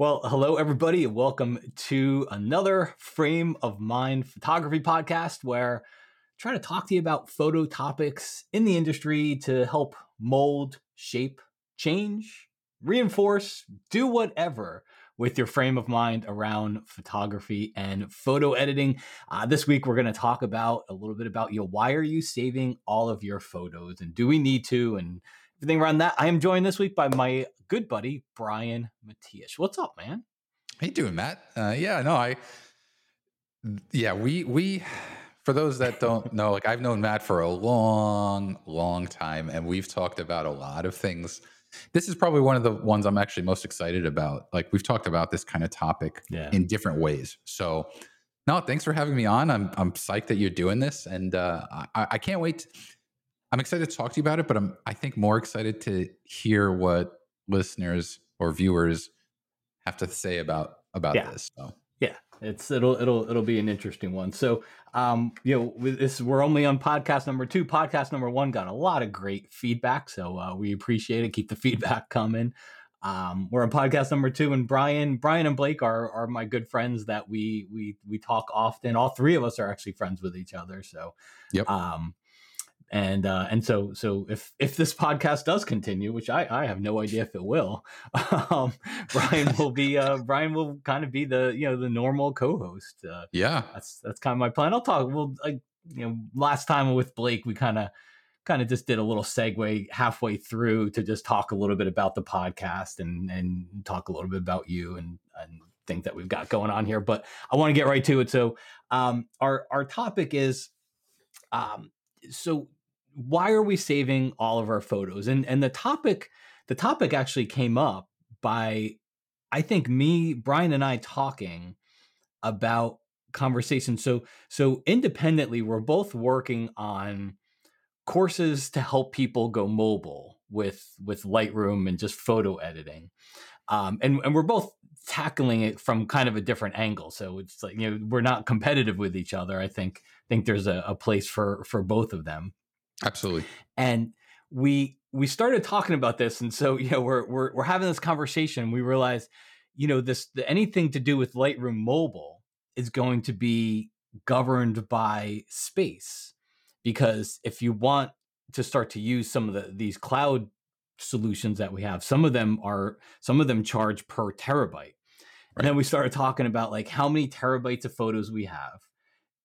Well, hello, everybody, and welcome to another Frame of Mind photography podcast where I try to talk to you about photo topics in the industry to help mold, shape, change, reinforce, do whatever with your frame of mind around photography and photo editing. Uh, this week, we're going to talk about a little bit about you know, why are you saving all of your photos and do we need to and everything around that. I am joined this week by my good buddy Brian Matiash. What's up, man? How you doing, Matt? Uh, yeah, no, I, yeah, we we for those that don't know, like I've known Matt for a long, long time, and we've talked about a lot of things this is probably one of the ones I'm actually most excited about. Like we've talked about this kind of topic yeah. in different ways. So, no, thanks for having me on. I'm I'm psyched that you're doing this, and uh, I, I can't wait. I'm excited to talk to you about it, but I'm I think more excited to hear what listeners or viewers have to say about about yeah. this. So. Yeah, it's it'll it'll it'll be an interesting one. So, um, you know, this we're only on podcast number two. Podcast number one got a lot of great feedback, so uh, we appreciate it. Keep the feedback coming. Um, we're on podcast number two, and Brian, Brian and Blake are are my good friends that we we we talk often. All three of us are actually friends with each other. So, yep. Um, and uh, and so so if if this podcast does continue, which I, I have no idea if it will, um, Brian will be uh, Brian will kind of be the you know the normal co-host. Uh, yeah, that's that's kind of my plan. I'll talk. Well, like you know, last time with Blake, we kind of kind of just did a little segue halfway through to just talk a little bit about the podcast and and talk a little bit about you and and things that we've got going on here. But I want to get right to it. So um, our our topic is um, so why are we saving all of our photos? And and the topic the topic actually came up by I think me, Brian and I talking about conversation. So so independently, we're both working on courses to help people go mobile with with Lightroom and just photo editing. Um, and and we're both tackling it from kind of a different angle. So it's like you know we're not competitive with each other. I think think there's a, a place for for both of them. Absolutely. And we we started talking about this, and so you know we're we're we're having this conversation. We realize, you know, this the, anything to do with Lightroom Mobile is going to be governed by space, because if you want to start to use some of the these cloud solutions that we have, some of them are some of them charge per terabyte. Right. And then we started talking about like how many terabytes of photos we have.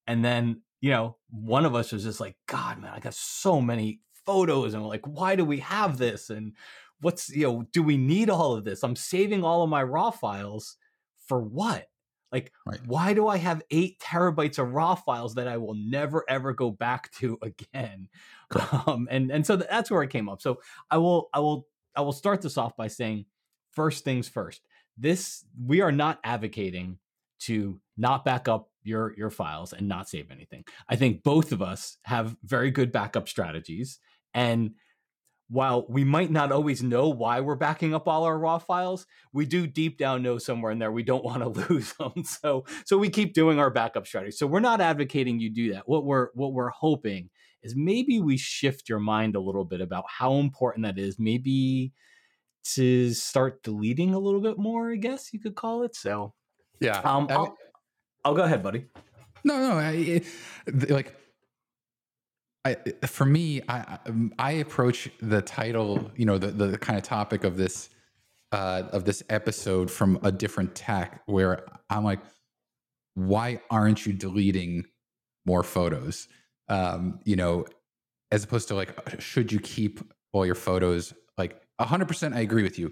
And then you know, one of us was just like, God, man, I got so many photos. And we're like, why do we have this? And what's, you know, do we need all of this? I'm saving all of my raw files for what? Like, right. why do I have eight terabytes of raw files that I will never ever go back to again? Um, and and so that's where it came up. So I will I will I will start this off by saying, first things first. This we are not advocating to not back up your your files and not save anything. I think both of us have very good backup strategies and while we might not always know why we're backing up all our raw files, we do deep down know somewhere in there we don't want to lose them. So so we keep doing our backup strategy. So we're not advocating you do that. What we're what we're hoping is maybe we shift your mind a little bit about how important that is. Maybe to start deleting a little bit more, I guess you could call it. So yeah. Um, I'll, I'll, go ahead, buddy. No, no. I, like, I, for me, I, I approach the title, you know, the, the kind of topic of this, uh, of this episode from a different tack where I'm like, why aren't you deleting more photos? Um, you know, as opposed to like, should you keep all your photos? Like, 100%, I agree with you.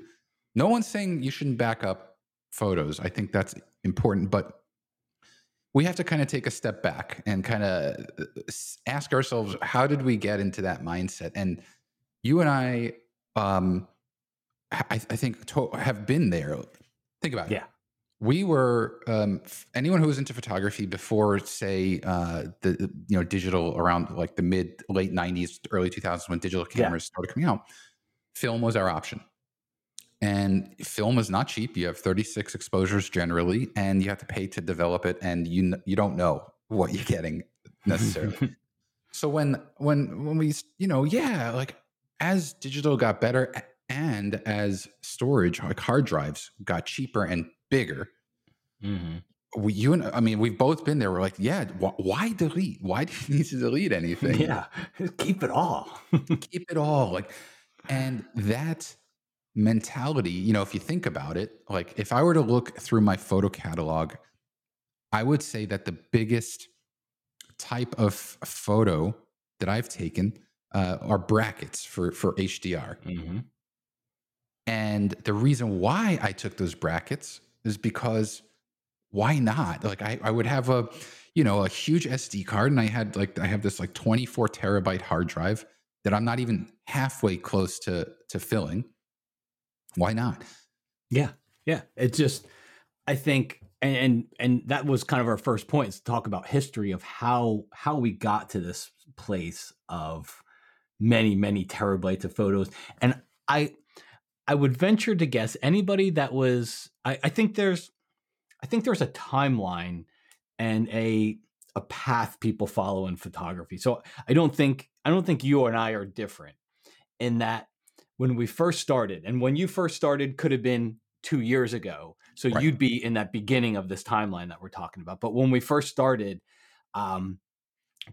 No one's saying you shouldn't back up photos. I think that's important, but we have to kind of take a step back and kind of ask ourselves, how did we get into that mindset? And you and I, um, I, I think to- have been there. Think about it. Yeah. We were um, anyone who was into photography before, say, uh, the you know digital around like the mid late '90s, early 2000s when digital cameras yeah. started coming out. Film was our option and film is not cheap. You have 36 exposures generally, and you have to pay to develop it, and you you don't know what you're getting necessarily. so when when when we you know yeah like as digital got better And as storage, like hard drives, got cheaper and bigger, Mm-hmm. we, you and I mean, we've both been there. We're like, yeah, wh- why delete? Why do you need to delete anything? Yeah, keep it all. keep it all like and that mentality you know if you think about it like if i were to look through my photo catalog i would say that the biggest type of photo that i've taken uh, are brackets for for hdr mm-hmm. and the reason why i took those brackets is because why not? Like i, I would have a you know a huge sd card and i had like i have this like 24 terabyte hard drive that i'm not even halfway close to to filling why not Yeah, yeah. It's just, I think, and, and and that was kind of our first point is to talk about history of how how we got to this place of many many terabytes of photos. And I I would venture to guess anybody that was I, I think there's I think there's a timeline and a a path people follow in photography. So I don't think I don't think you and I are different in that when we first started and when you first started could have been two years ago so Right. you'd be in that beginning of this timeline that we're talking about but when we first started um,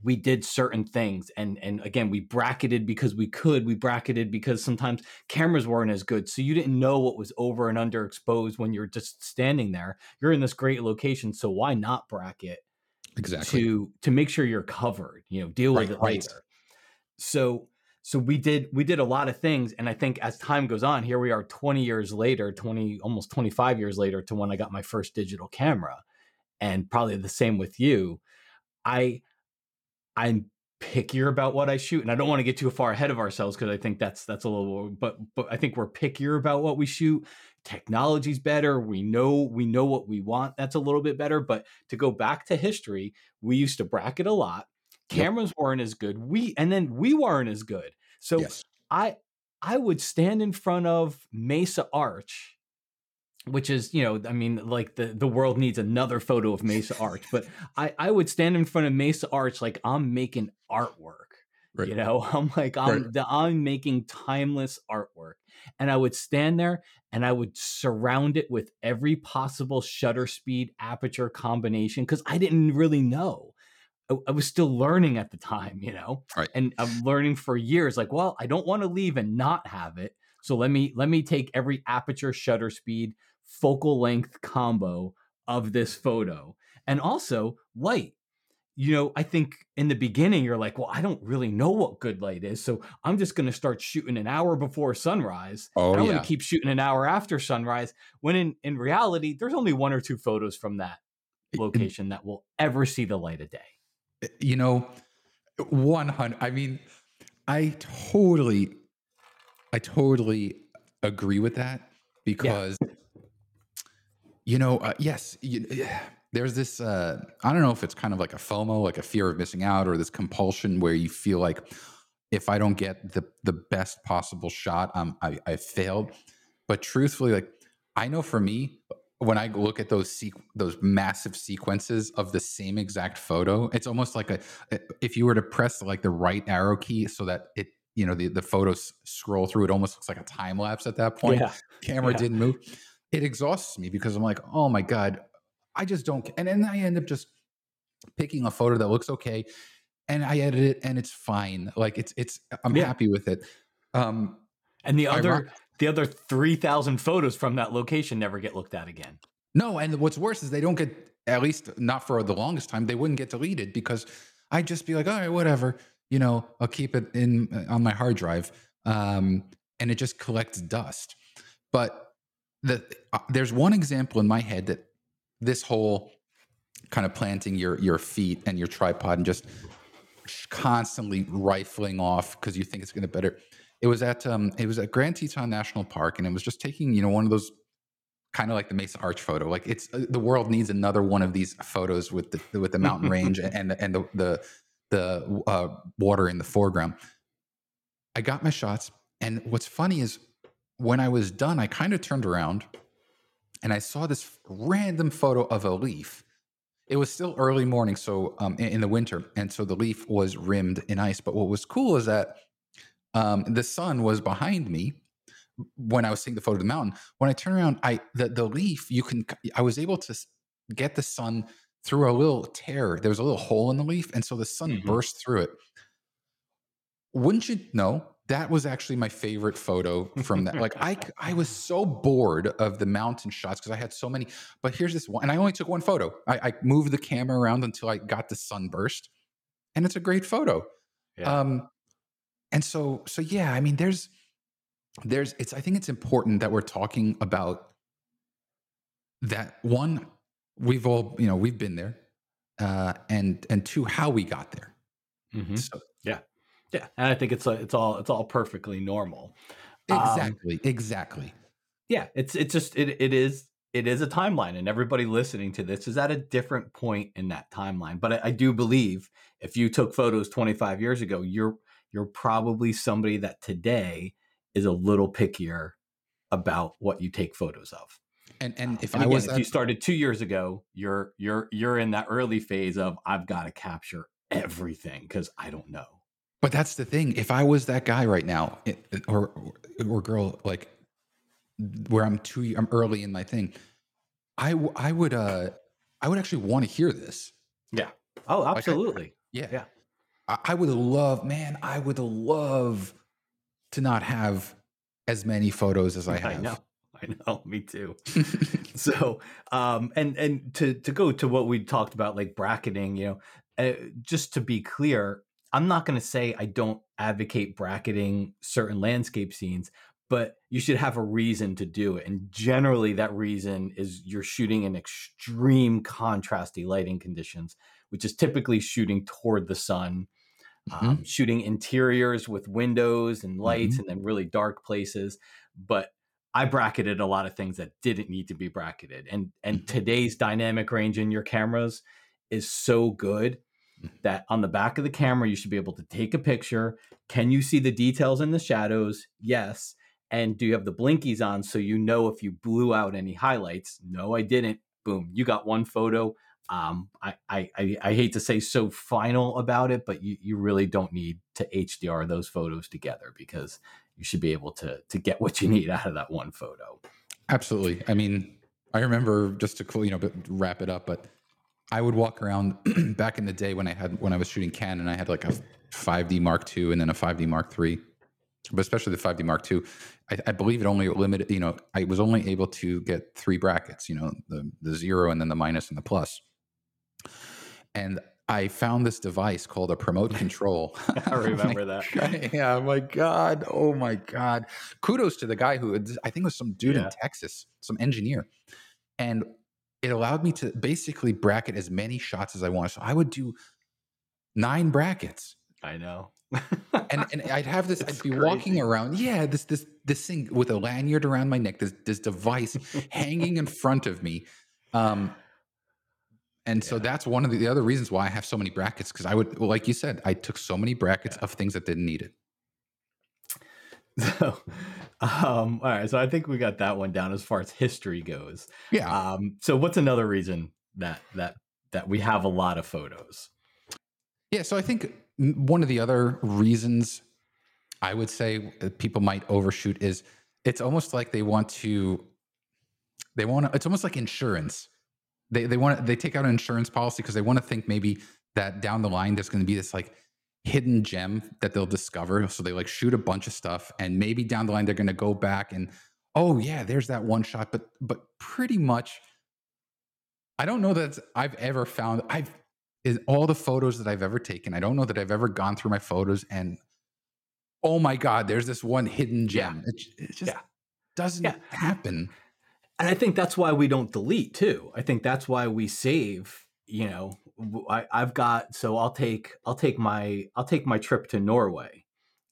we did certain things and and again we bracketed because we could we bracketed because sometimes cameras weren't as good so you didn't know what was over and underexposed when you're just standing there you're in this great location so why not bracket exactly to to make sure you're covered you know deal with Right, it right. later so so we did we did a lot of things and i think as time goes on here we are 20 years later 20 almost 25 years later to when i got my first digital camera. And probably the same with you. I i'm pickier about what i shoot and i don't want to get too far ahead of ourselves because i think that's that's a little but but i think we're pickier about what we shoot. Technology's better. We know we know what we want that's a little bit better but to go back to history we used to bracket a lot. Cameras weren't as good. We and then we weren't as good so yes. I i would stand in front of mesa arch which is you know i mean like the the world needs another photo of mesa arch but i i would stand in front of mesa arch like i'm making artwork right. you know? I'm like i'm the, i'm making timeless artwork and i would stand there and i would surround it with every possible shutter speed aperture combination because i didn't really know I, I was still learning at the time you know Right. and i'm learning for years like well i don't want to leave and not have it so let me let me take every aperture shutter speed focal length combo of this photo and also light you know, I think in the beginning you're like, well, I don't really know what good light is, so I'm just going to start shooting an hour before sunrise. oh I'm going to keep shooting an hour after sunrise. When in in reality, there's only one or two photos from that location that will ever see the light of day. You know 100 i mean i totally i totally agree with that because you know uh, yes you, there's this uh i don't know if it's kind of like a fomo like a fear of missing out or this compulsion where you feel like if i don't get the the best possible shot um i i failed. But truthfully like i know for me when I look at those sequ- those massive sequences of the same exact photo, it's almost like a if you were to press like the right arrow key so that it you know the the photos scroll through, it almost looks like a time lapse at that point. Camera yeah. didn't move. It exhausts me because I'm like, oh my god, I just don't. And then I end up just picking a photo that looks okay, and I edit it, and it's fine. Like it's it's I'm Yeah. happy with it. Um, And the other the other 3000 photos from that location never get looked at again. No, and what's worse is they don't get at least not for the longest time they wouldn't get deleted because I'd just be like, all right, whatever, you know, I'll keep it in uh, on my hard drive, um, and it just collects dust. But the uh, there's one example in my head that this whole kind of planting your your feet and your tripod and just constantly rifling off because you think it's going to better. It was at um, it was at Grand Teton National Park, and it was just taking you know one of those kind of like the Mesa Arch photo. Like it's uh, the world needs another one of these photos with the with the mountain range and the, and the the the uh, water in the foreground. I got my shots, and what's funny is when I was done, I kind of turned around and I saw this random photo of a leaf. It was still early morning, so um, in, in the winter, and so the leaf was rimmed in ice. But what was cool is that um, the sun was behind me, when I was taking the photo of the mountain. When I turn around, I the the leaf you can I was able to get the sun through a little tear. There was a little hole in the leaf, and so the sun mm-hmm. burst through it. Wouldn't you know? That was actually my favorite photo from that. like I, I was so bored of the mountain shots because I had so many. But here's this one, and I only took one photo. I, I moved the camera around until I got the sunburst, and it's a great photo. Yeah. Um, and so, so yeah, I mean, there's, there's, it's. I think it's important that we're talking about that one we've all you know we've been there uh and and two how we got there mm-hmm. so, yeah yeah and i think it's a, it's all it's all perfectly normal exactly um, exactly yeah it's it's just it, it is it is a timeline and everybody listening to this is at a different point in that timeline but I, I do believe if you took photos 25 years ago you're you're probably somebody that today is a little pickier about what you take photos of and and if I again, was if you started two years ago, you're you're you're in that early phase of I've got to capture everything because I don't know. But that's the thing. If I was that guy right now, or or girl, like where I'm too, I'm early in my thing, I I would uh I would actually want to hear this. Yeah. Oh, absolutely. Like I, yeah. Yeah. I, I would love, man. I would love to not have as many photos as I have. I know. I know, me too. so, um, and and to to go to what we talked about, like bracketing, you know, uh, just to be clear, I'm not going to say I don't advocate bracketing certain landscape scenes, but you should have a reason to do it. And generally, that reason is you're shooting in extreme contrasty lighting conditions, which is typically shooting toward the sun. Mm-hmm. Um, shooting interiors with windows and lights mm-hmm. and then really dark places but I bracketed a lot of things that didn't need to be bracketed. And and mm-hmm. today's dynamic range in your cameras is so good mm-hmm. that on the back of the camera you should be able to take a picture. Can you see the details in the shadows? Yes. And do you have the blinkies on so you know if you blew out any highlights? No, I didn't. Boom, you got one photo. Um, I, I, I, hate to say so final about it, but you, you really don't need to HDR those photos together because you should be able to to get what you need out of that one photo. Absolutely. I mean, I remember just to cool, you know wrap it up, but I would walk around back in the day when I had when I was shooting Canon, I had like a 5D Mark II and then a 5D Mark III, but especially the 5D Mark II. I, I, believe it only limited. You know, I was only able to get three brackets. You know, the the zero and then the minus and the plus. And I found this device called a promote control. I remember that. yeah, my God. Oh my God. Kudos to the guy who I think was some dude yeah. in Texas, some engineer. And it allowed me to basically bracket as many shots as I wanted. So I would do nine brackets. I know. and and I'd have this, it's I'd be crazy. walking around, yeah, this this this thing with a lanyard around my neck, this this device hanging in front of me. Um, and yeah. so that's one of the, the, other reasons why I have so many brackets because I would, well, like you said, I took so many brackets yeah. of things that didn't need it. So, um, all right. So I think we got that one down as far as history goes. Yeah. Um, so what's another reason that that that we have a lot of photos? Yeah. So I think one of the other reasons I would say people might overshoot is it's almost like they want to. They want to. It's almost like insurance they they want they take out an insurance policy because they want to think maybe that down the line there's going to be this like hidden gem that they'll discover. So they like shoot a bunch of stuff, and maybe down the line they're going to go back and oh yeah, there's that one shot. But but pretty much, I don't know that I've ever found I've in all the photos that I've ever taken. I don't know that I've ever gone through my photos and oh my god, there's this one hidden gem. It, it, just yeah. doesn't yeah. happen and I think that's why we don't delete too. I think that's why we save. You know, I, I've got so I'll take I'll take my I'll take my trip to Norway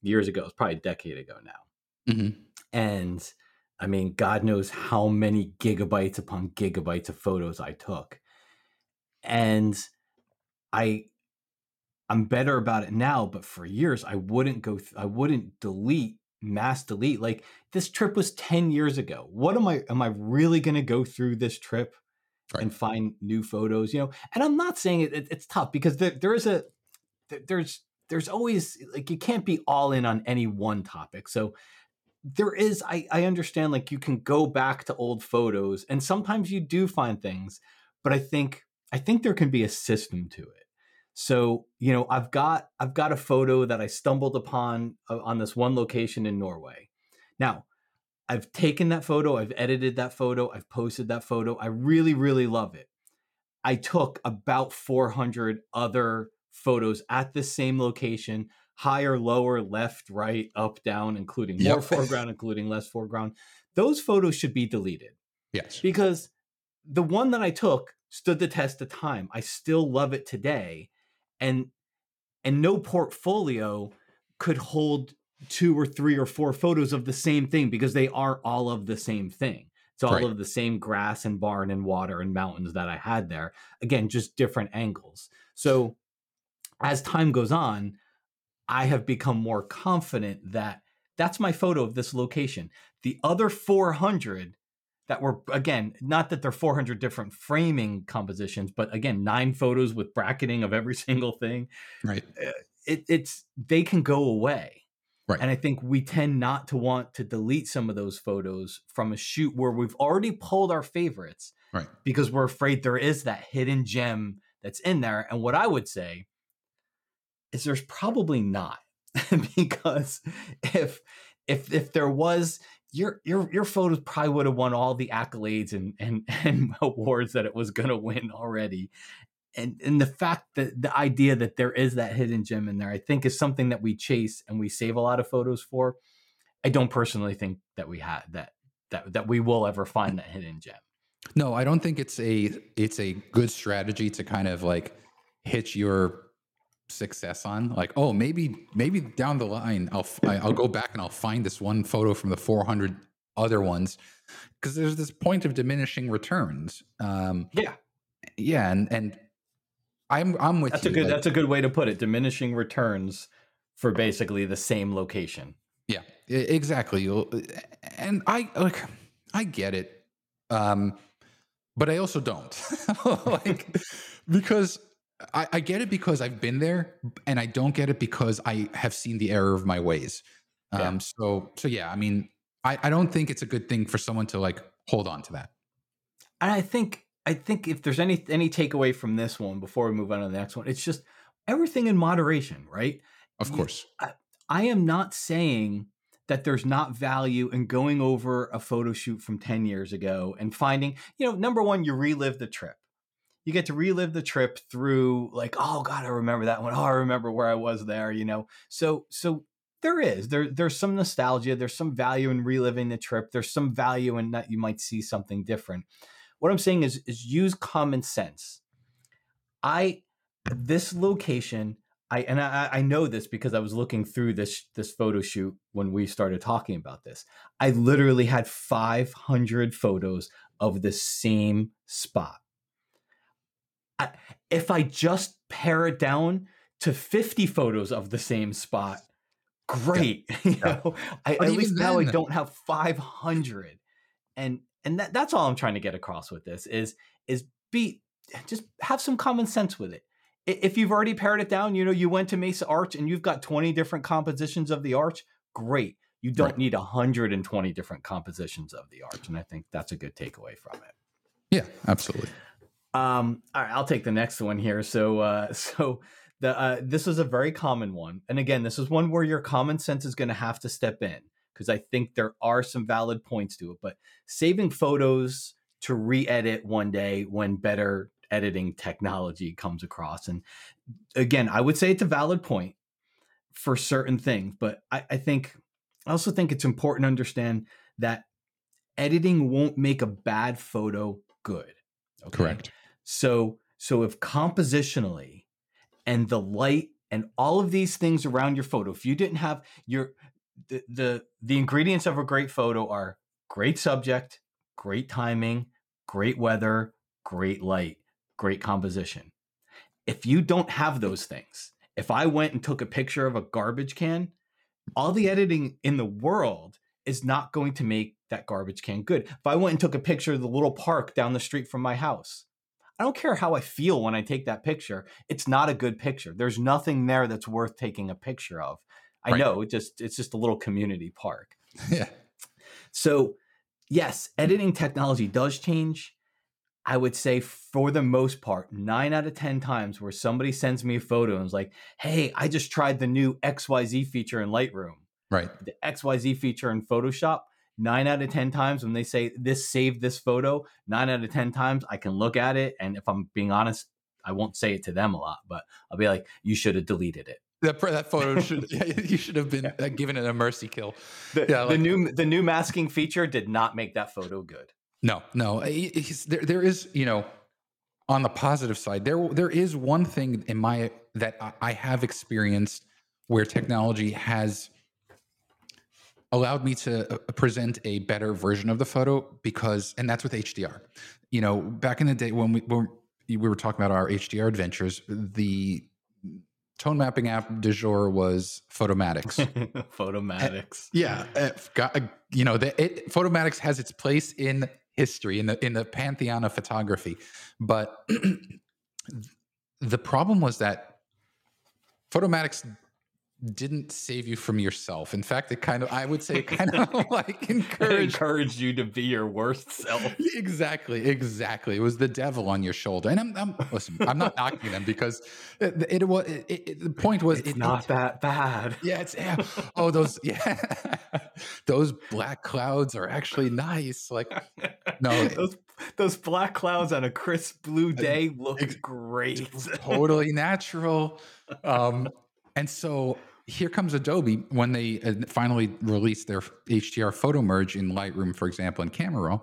years ago. It's probably a decade ago now, mm-hmm. and I mean, God knows how many gigabytes upon gigabytes of photos I took, and I I'm better about it now. But for years, I wouldn't go. Th- I wouldn't delete mass delete. Like this trip was 10 years ago. What am I am I really going to go through this trip right. and find new photos, you know? And I'm not saying it, it it's tough because there, there is a there's there's always like you can't be all in on any one topic. So there is I, I understand like you can go back to old photos and sometimes you do find things but i think i think there can be a system to it so you know i've got i've got a photo that i stumbled upon uh, on this one location in norway now i've taken that photo i've edited that photo i've posted that photo i really really love it i took about 400 other photos at the same location higher, lower, left, right, up, down, including more yep. foreground, including less foreground. Those photos should be deleted. Yes. Because the one that I took stood the test of time. I still love it today. And and no portfolio could hold two or three or four photos of the same thing because they are all of the same thing. It's all right. of the same grass and barn and water and mountains that I had there. Again, just different angles. So as time goes on, I have become more confident that that's my photo of this location. The other 400 that were again not that they're 400 different framing compositions but again nine photos with bracketing of every single thing right. uh, it, it's they can go away. Right. And i think we tend not to want to delete some of those photos from a shoot where we've already pulled our favorites right. because we're afraid there is that hidden gem that's in there. And what i would say is there's probably not because if if if there was your your your photos probably would have won all the accolades and and, and awards that it was going to win already. And and the fact that the idea that there is that hidden gem in there i think is something that we chase and we save a lot of photos for. I don't personally think that we had that that that we will ever find that hidden gem. No i don't think it's a it's a good strategy to kind of like hitch your success on like oh maybe maybe down the line i'll i'll go back and i'll find this one photo from the 400 other ones because there's this point of diminishing returns um yeah. yeah and and i'm i'm with that's you, a good like, that's a good way to put it diminishing returns for basically the same location. Yeah exactly and i like i get it um but i also don't like because I, I, get it because I've been there, and I don't get it because I have seen the error of my ways. Um, yeah. So, so yeah, I mean, I, I don't think it's a good thing for someone to like hold on to that. And I think, I think if there's any any takeaway from this one before we move on to the next one, it's just everything in moderation, right? Of course. I, I am not saying that there's not value in going over a photo shoot from 10 years ago and finding, you know, number one, you relive the trip you get to relive the trip through like oh god i remember that one. Oh i remember where i was there you know? So so there is. There there's some nostalgia there's some value in reliving the trip there's some value in that you might see something different. What i'm saying is is use common sense. I this location I and I, I know this because I was looking through this this photo shoot when we started talking about this. I literally had 500 photos of the same spot if I just pare it down to 50 photos of the same spot, great. Yeah. you know, I, at least then, now I don't have 500. And and that, that's all I'm trying to get across with this is is be just have some common sense with it. If you've already pared it down, you know, you went to Mesa Arch and you've got 20 different compositions of the arch, great. You don't right. need 120 different compositions of the arch. And I think that's a good takeaway from it. Yeah, absolutely. Um, all right, I'll take the next one here. So, uh, so the uh, this is a very common one, and again, this is one where your common sense is going to have to step in because I think there are some valid points to it. But saving photos to re-edit one day when better editing technology comes across, and again, I would say it's a valid point for certain things, but I, I think I also think it's important to understand that editing won't make a bad photo good. Okay? Correct. So so if compositionally and the light and all of these things around your photo, if you didn't have your the the, the ingredients of a great photo are great subject, great timing, great weather, great light, great composition. If you don't have those things, if I went and took a picture of a garbage can, all the editing in the world is not going to make that garbage can good. If I went and took a picture of the little park down the street from my house, I don't care how I feel when I take that picture. It's not a good picture. There's nothing there that's worth taking a picture of. I right. know it just it's just a little community park. Yeah. So, yes, editing technology does change. I would say for the most part, nine out of 10 times where somebody sends me a photo and is like, hey, I just tried the new XYZ feature in Lightroom. Right. The XYZ feature in Photoshop, nine out of 10 times when they say this saved this photo, nine out of 10 times I can look at it. And if I'm being honest, I won't say it to them a lot, but I'll be like, you should have deleted it. That, that photo should you should have been uh, given it a mercy kill. The, yeah, like, the new the new masking feature did not make that photo good. No, no. there, there is, you know, on the positive side, there there is one thing in my that I have experienced where technology has allowed me to uh, present a better version of the photo because, and that's with HDR. You know, back in the day when we when we were talking about our HDR adventures, the tone mapping app du jour was Photomatix. Photomatix. yeah, uh, got, uh, you know, the, it, Photomatix has its place in history in the in the pantheon of photography, but the problem was that Photomatix didn't save you from yourself. In fact, it kind of, I would say, it kind of like encouraged, encouraged you to be your worst self. exactly, exactly. It was the devil on your shoulder. And I'm, I'm listen, I'm not knocking them because it, it was. It, it, the point was, it's not that bad. Yeah, it's yeah. Oh, those yeah, those black clouds are actually nice. Like no, those those black clouds on a crisp blue day look great. totally natural. Um, and so here comes Adobe when they uh, finally released their HDR photo merge in Lightroom, for example, in Camera Raw.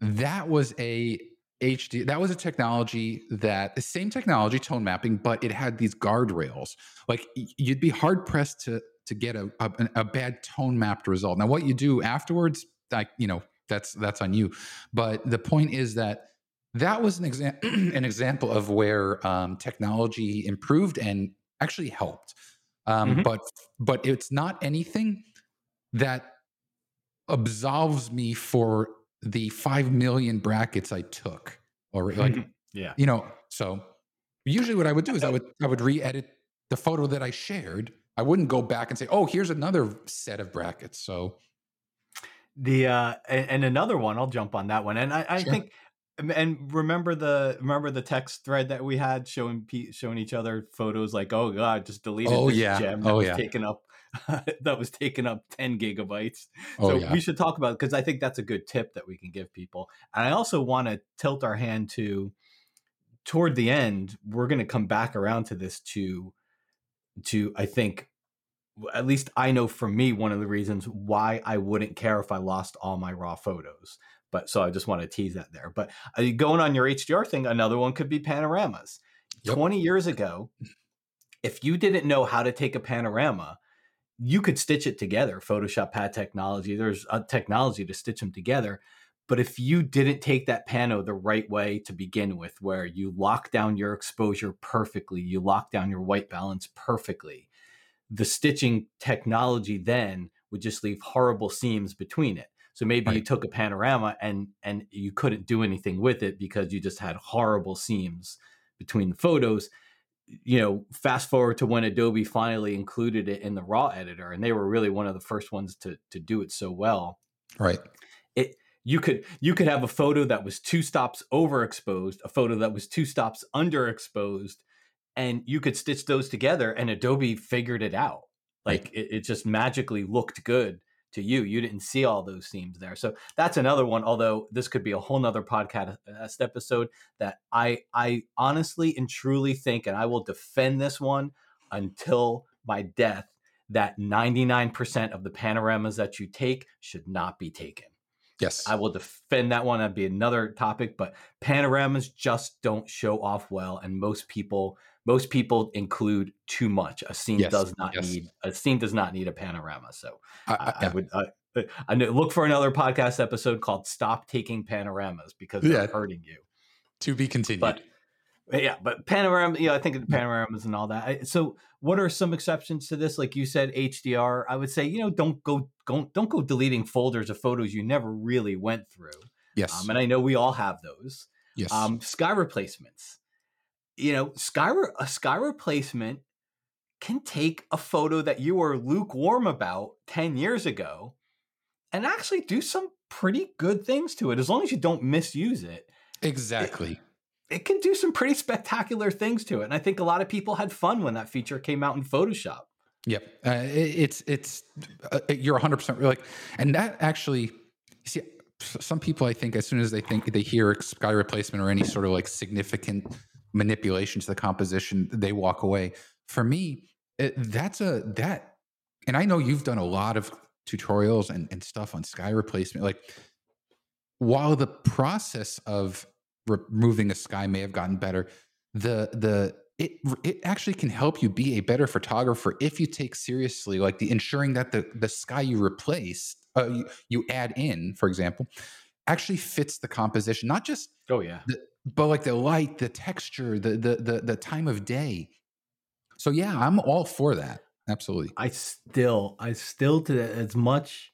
That was a HD. That was a technology that the same technology, tone mapping, but it had these guardrails. Like you'd be hard pressed to to get a, a, a bad tone mapped result. Now, what you do afterwards, like you know, that's that's on you. But the point is that that was an example an example of where um, technology improved and actually helped. Um, mm-hmm. But but it's not anything that absolves me for the five million brackets I took, or like mm-hmm. yeah, you know. So usually, what I would do is I would I would re-edit the photo that I shared. I wouldn't go back and say, "Oh, here's another set of brackets." So the uh and, and another one, I'll jump on that one, and I, I sure. think and remember the remember the text thread that we had showing showing each other photos like oh god just deleted oh, this yeah. gem that oh, was yeah. taken up that was taken up 10 gigabytes oh, so yeah. we should talk about because i think that's a good tip that we can give people and i also want to tilt our hand to toward the end we're going to come back around to this to to i think at least i know for me one of the reasons why i wouldn't care if i lost all my raw photos but so I just want to tease that there. But uh, going on your HDR thing, another one could be panoramas. Yep. 20 years ago, if you didn't know how to take a panorama, you could stitch it together. Photoshop had technology. There's a technology to stitch them together. But if you didn't take that pano the right way to begin with, where you lock down your exposure perfectly, you lock down your white balance perfectly, the stitching technology then would just leave horrible seams between it. So maybe right. you took a panorama and and you couldn't do anything with it because you just had horrible seams between the photos. You know, fast forward to when Adobe finally included it in the raw editor and they were really one of the first ones to to do it so well. Right. It you could you could have a photo that was two stops overexposed, a photo that was two stops underexposed, and you could stitch those together and Adobe figured it out. Like right. it, it just magically looked good to you. You didn't see all those themes there. So that's another one. Although this could be a whole nother podcast uh, episode that I I honestly and truly think, and I will defend this one until my death, that 99% of the panoramas that you take should not be taken. Yes. I will defend that one. That'd be another topic, but panoramas just don't show off well. And most people most people include too much. A scene yes, does not yes. need a scene does not need a panorama. So I, I, I would I, I look for another podcast episode called "Stop Taking Panoramas" because they're hurting you. To be continued. But yeah, but panorama. Yeah, I think of panoramas and all that. So, what are some exceptions to this? Like you said, HDR. I would say you know don't go don't don't go deleting folders of photos you never really went through. Yes, um, and I know we all have those. Yes, um, sky replacements you know, sky re- a sky replacement can take a photo that you were lukewarm about 10 years ago and actually do some pretty good things to it as long as you don't misuse it. Exactly. It, it can do some pretty spectacular things to it. And I think a lot of people had fun when that feature came out in Photoshop. Yep. Uh, it, it's, it's, uh, you're 100% like, and that actually, see, some people, I think, as soon as they think they hear sky replacement or any sort of like significant manipulation to the composition, they walk away. For me, it, that's a, that, and I know you've done a lot of tutorials and, and stuff on sky replacement. Like, while the process of removing a sky may have gotten better, the the it it actually can help you be a better photographer if you take seriously like the ensuring that the the sky you replace uh, you, you add in, for example, actually fits the composition, not just oh yeah, the, but like the light, the texture, the the the the time of day. So yeah, I'm all for that. Absolutely. I still, I still to as much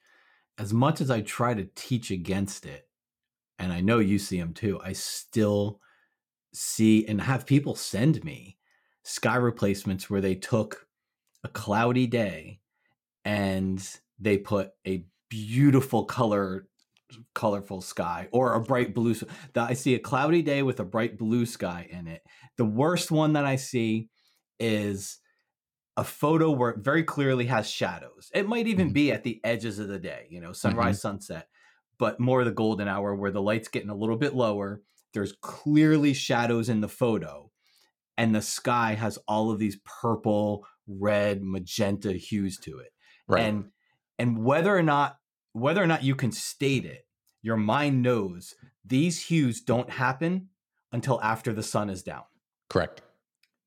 as much as I try to teach against it, and I know you see them too. I still see and have people send me sky replacements where they took a cloudy day and they put a beautiful color colorful sky or a bright blue that i see a cloudy day with a bright blue sky in it the worst one that i see is a photo where it very clearly has shadows. It might even mm-hmm. be at the edges of the day, you know, sunrise, mm-hmm. sunset, but more the golden hour where the light's getting a little bit lower. There's clearly shadows in the photo, and the sky has all of these purple, red, magenta hues to it. Right. And and whether or not whether or not you can state it, your mind knows these hues don't happen until after the sun is down. Correct.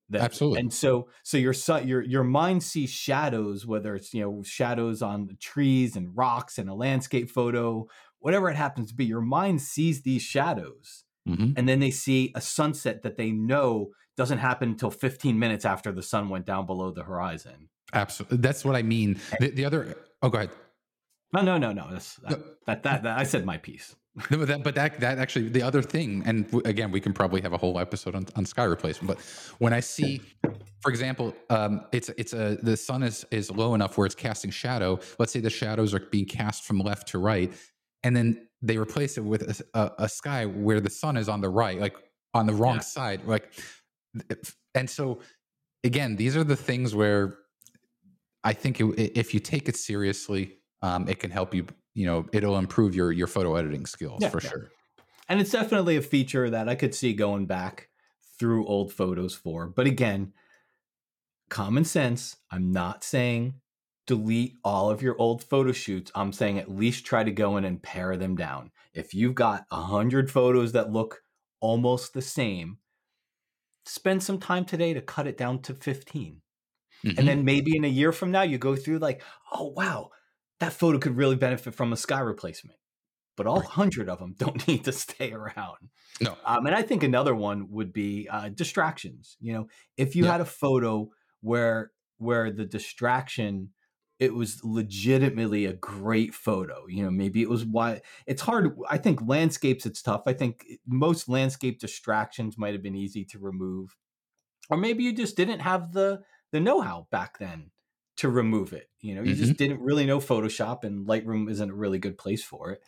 That, Absolutely. And so, so your your your mind sees shadows, whether it's you know shadows on the trees and rocks and a landscape photo, whatever it happens to be. Your mind sees these shadows, mm-hmm. and then they see a sunset that they know doesn't happen until 15 minutes after the sun went down below the horizon. Absolutely, that's what I mean. The, the other, oh, go ahead. No, no, no, no. That's that, that, that, that I said my piece no, but that, but that, that actually the other thing, and w- again, we can probably have a whole episode on, on sky replacement. But when I see, for example, um, it's it's a the sun is is low enough where it's casting shadow. Let's say the shadows are being cast from left to right, and then they replace it with a, a, a sky where the sun is on the right, like on the wrong yeah. side, like. And so, again, these are the things where I think it, if you take it seriously, um, it can help you you know it'll improve your your photo editing skills yeah, for yeah. sure and it's definitely a feature that i could see going back through old photos for but again common sense i'm not saying delete all of your old photo shoots i'm saying at least try to go in and pare them down if you've got a hundred photos that look almost the same spend some time today to cut it down to 15 mm-hmm. and then maybe in a year from now you go through like oh wow that photo could really benefit from a sky replacement. But all hundred of them don't need to stay around. No. Um, and I think another one would be uh, distractions. You know, if you yeah. had a photo where where the distraction it was legitimately a great photo. You know, maybe it was why it's hard. I think landscapes, it's tough. I think most landscape distractions might have been easy to remove, or maybe you just didn't have the the know how back then to remove it. You know, you mm-hmm. just didn't really know Photoshop, and Lightroom isn't a really good place for it.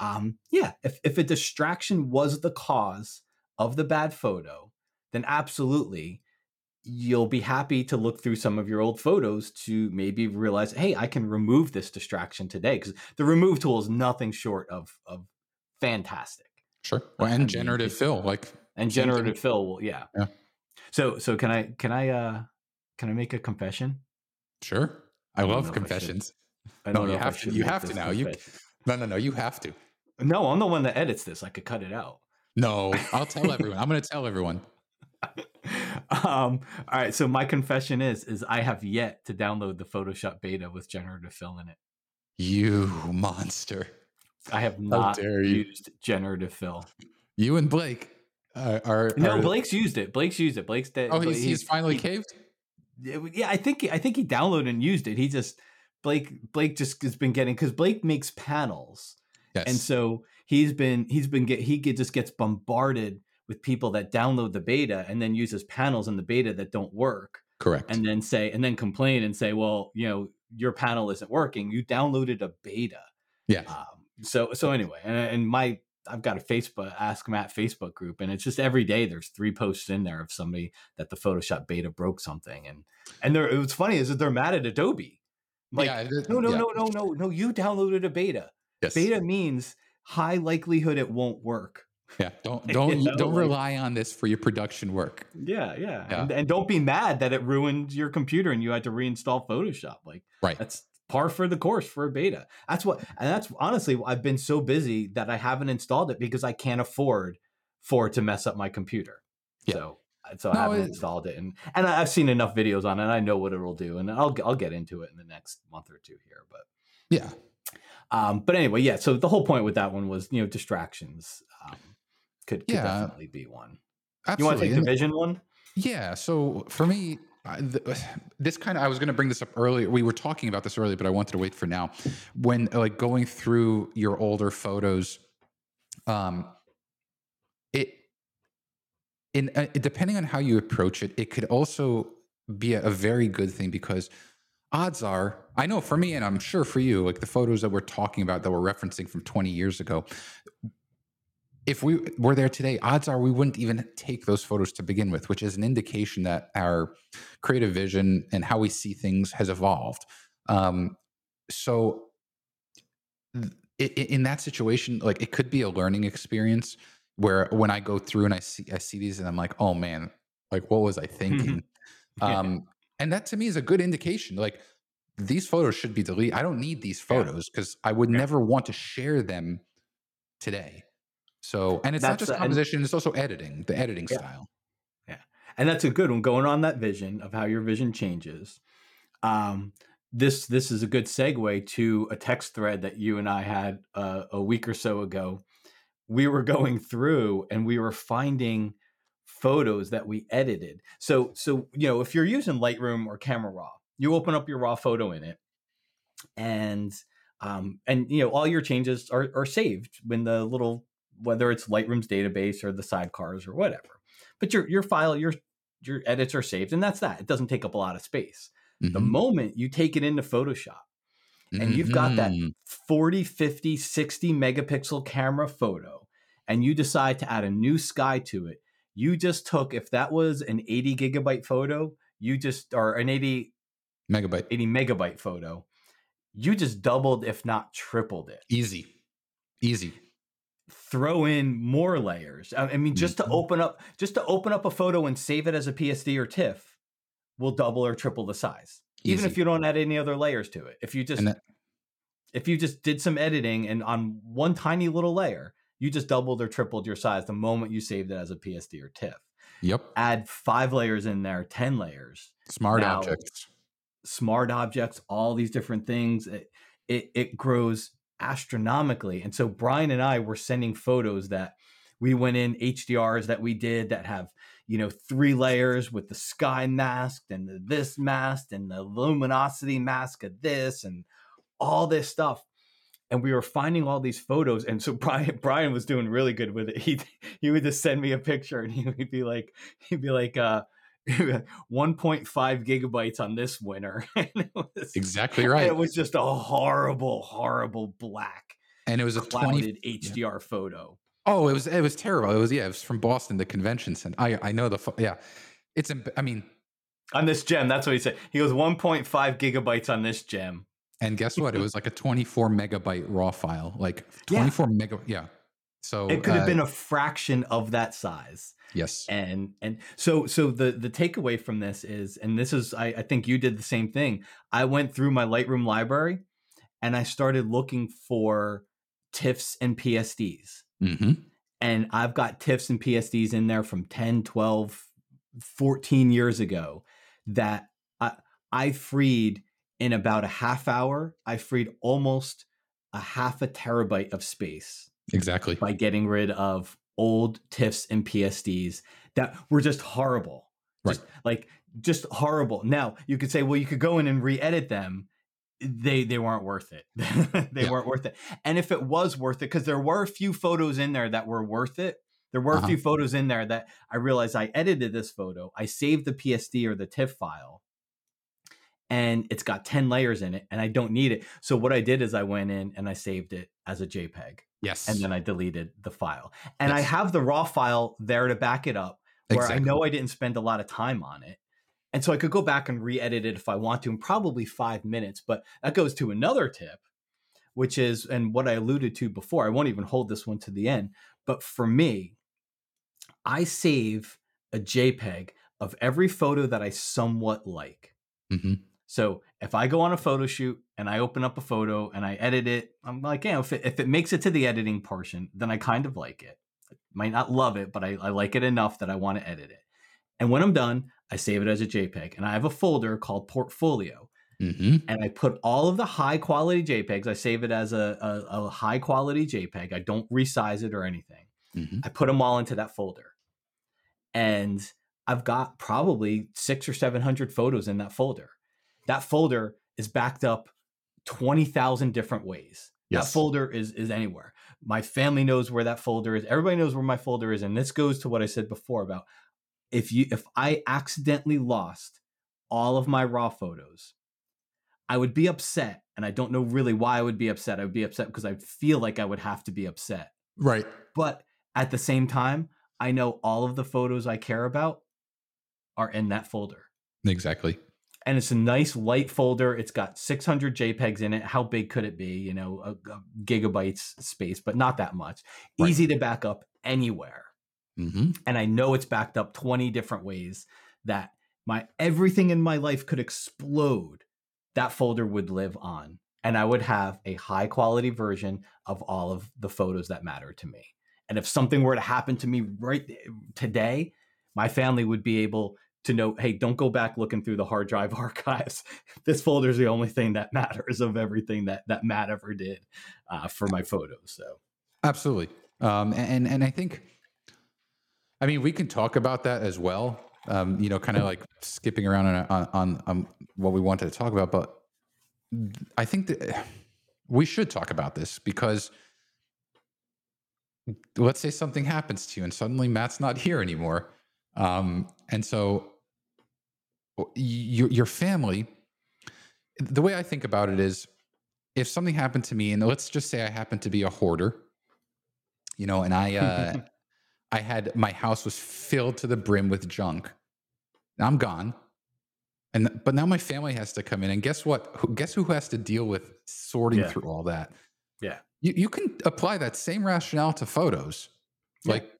Um, yeah, if if a distraction was the cause of the bad photo, then absolutely you'll be happy to look through some of your old photos to maybe realize, hey, I can remove this distraction today because the remove tool is nothing short of of fantastic. Sure, well, and generative fill, like and generative fill, will yeah. yeah. So so can I can I uh can I make a confession? Sure. I, I love confessions. I, no, you have to. You have to now. You no, no, no. You have to. No, I'm the one that edits this. I could cut it out. No, I'll tell everyone. I'm going to tell everyone. um. All right. So my confession is, is I have yet to download the Photoshop beta with generative fill in it. You monster! I have not used generative fill. You and Blake are, are, no. Blake's used it. Blake's used it. Blake's dead. Oh, he's, he's, he's finally he, caved yeah, I think I think he downloaded and used it. He just Blake Blake just has been getting because Blake makes panels, yes. and so he's been he's been get he get, just gets bombarded with people that download the beta and then uses panels in the beta that don't work. Correct. and then say and then complain and say, well, you know, your panel isn't working. You downloaded a beta. yeah. Um, so so anyway, and, and my I've got a Facebook Ask Matt Facebook group, and it's just every day there's three posts in there of somebody that the Photoshop beta broke something, and and they're what's funny is that they're mad at Adobe. Like, yeah, no, no, yeah. no, no, no, no. You downloaded a beta. Yes. Beta means high likelihood it won't work. Yeah. Don't don't know, don't rely on this for your production work. Yeah, yeah. Yeah. And, and don't be mad that it ruined your computer and you had to reinstall Photoshop. Like Right. that's par for the course for a beta. That's what, and that's honestly, I've been so busy that I haven't installed it because I can't afford for it to mess up my computer. Yeah. So, so I haven't it- installed it, and and I- I've seen enough videos on it. I know what it'll do, and I'll I'll get into it in the next month or two here. But Yeah. um, but anyway, yeah. So the whole point with that one was you know distractions. Um, could, could Yeah. definitely be one. You want to take the vision one? Yeah. So for me, This kind of I was going to bring this up earlier. We were talking about this earlier, but I wanted to wait for now. When like going through your older photos, um, it in uh, depending on how you approach it, it could also be a, a very good thing because odds are, I know for me, and I'm sure for you, like the photos that we're talking about that we're referencing from 20 years ago, if we were there today, odds are we wouldn't even take those photos to begin with, which is an indication that our creative vision and how we see things has evolved. Um, so, th- i- i- in that situation, like it could be a learning experience where when I go through and I see I see these and I'm like, oh man, like what was I thinking? Yeah. um, and that to me is a good indication. Like these photos should be deleted. I don't need these photos because I would Yeah. never want to share them today. So, and it's not That's just the- and- composition; it's also editing, the editing Yeah. style. Yeah, and that's a good one going on that vision of how your vision changes um, this this is a good segue to a text thread that you and i had uh, a week or so ago we were going through and we were finding photos that we edited so so you know if you're using lightroom or camera raw you open up your raw photo in it and um, and you know all your changes are, are saved when the little whether it's lightroom's database or the sidecars or whatever but your your file your your edits are saved and that's that it doesn't take up a lot of space the Mhm. moment you take it into photoshop and you've got that Mhm. 40 50 60 megapixel camera photo and you decide to add a new sky to it you just took if that was an 80 gigabyte photo you just or an 80 megabyte, 80 megabyte photo you just doubled if not tripled it easy, easy. Throw in more layers. I mean, just to mm-hmm. open up, just to open up a photo and save it as a PSD or TIFF will double or triple the size, even if you don't add any other layers to it. If you just that- if you just did some editing and on one tiny little layer, you just doubled or tripled your size the moment you saved it as a PSD or TIFF. Yep, Add five layers in there, ten layers, smart Now- objects. smart objects, all these different things. It, it it grows astronomically. And so Brian and I were sending photos that we went in HDRs that we did that have you know three layers with the sky masked and the this masked and the luminosity mask of this and all this stuff. And we were finding all these photos, and so Brian Brian was doing really good with it. He he would just send me a picture, and he would be like, he'd be like, uh, 1.5 gigabytes on this winner. was, Exactly right. It was just a horrible, horrible black and it was a twenty. clouded HDR photo. Oh, it was it was terrible. It was yeah, it was from Boston, the convention center. I I know the pho- yeah. It's I mean, On this gem, that's what he said. He goes 1.5 gigabytes on this gem. and guess what? It was like a twenty four megabyte raw file, like Yeah. twenty four mega. Yeah. So It could have uh, been a fraction of that size. yes. and and so so the the takeaway from this is and this is I, I think you did the same thing. I went through my lightroom library and i started looking for tiffs and psds hmm and i've got tiffs and psds in there from 10 12 14 years ago that i i freed in about a half hour. I freed almost a half a terabyte of space Exactly. by getting rid of old TIFFs and PSDs that were just horrible. Just like just horrible. Now you could say, well, you could go in and re-edit them. They they weren't worth it. they Yeah. weren't worth it. And if it was worth it, because there were a few photos in there that were worth it, There were Uh-huh. a few photos in there that I realized I edited this photo. I saved the PSD or the TIFF file, and it's got 10 layers in it, and I don't need it. So what I did is I went in and I saved it as a JPEG, Yes. and then I deleted the file. And I have the raw file there to back it up, where I know I didn't spend a lot of time on it. And so I could go back and re-edit it if I want to in probably five minutes. But that goes to another tip, which is, and what I alluded to before, I won't even hold this one to the end. But for me, I save a JPEG of every photo that I somewhat like. Mhm. So if I go on a photo shoot and I open up a photo and I edit it, I'm like, you know, if it, if it makes it to the editing portion, then I kind of like it. I Might not love it, but I, I like it enough that I want to edit it. And when I'm done, I save it as a JPEG. And I have a folder called Portfolio. Mhm. And I put all of the high quality JPEGs. I save it as a, a, a high quality JPEG. I don't resize it or anything. Mhm. I put them all into that folder. And I've got probably six or 700 photos in that folder. That folder is backed up 20,000 different ways. That folder is, is anywhere. My family knows where that folder is. Everybody knows where my folder is. And this goes to what I said before about if you if I accidentally lost all of my raw photos, I would be upset. And I don't know really why I would be upset. I would be upset because I feel like I would have to be upset. Right. But at the same time, I know all of the photos I care about are in that folder. Exactly. And it's a nice light folder. It's got 600 JPEGs in it. How big could it be? You know, a, a gigabytes space, but not that much. Right. Easy to back up anywhere. hmm And I know it's backed up 20 different ways that my everything in my life could explode. That folder would live on. And I would have a high quality version of all of the photos that matter to me. And if something were to happen to me right today, my family would be able to know, hey, don't go back looking through the hard drive archives. this folder is the only thing that matters of everything that that Matt ever did uh, for my photos. So Absolutely. Um, and and I think, I mean, we can talk about that as well. Um, you know, kind of like skipping around on, on on um, what we wanted to talk about, but I think that we should talk about this because let's say something happens to you and suddenly Matt's not here anymore, um, and so your your family. The way I think about it is, if something happened to me, and let's just say I happen to be a hoarder, you know, and I uh, I had my house was filled to the brim with junk. Now I'm gone, and but now my family has to come in, and guess what? Guess who has to deal with sorting Yeah. through all that? Yeah. you you can apply that same rationale to photos, Yeah. like,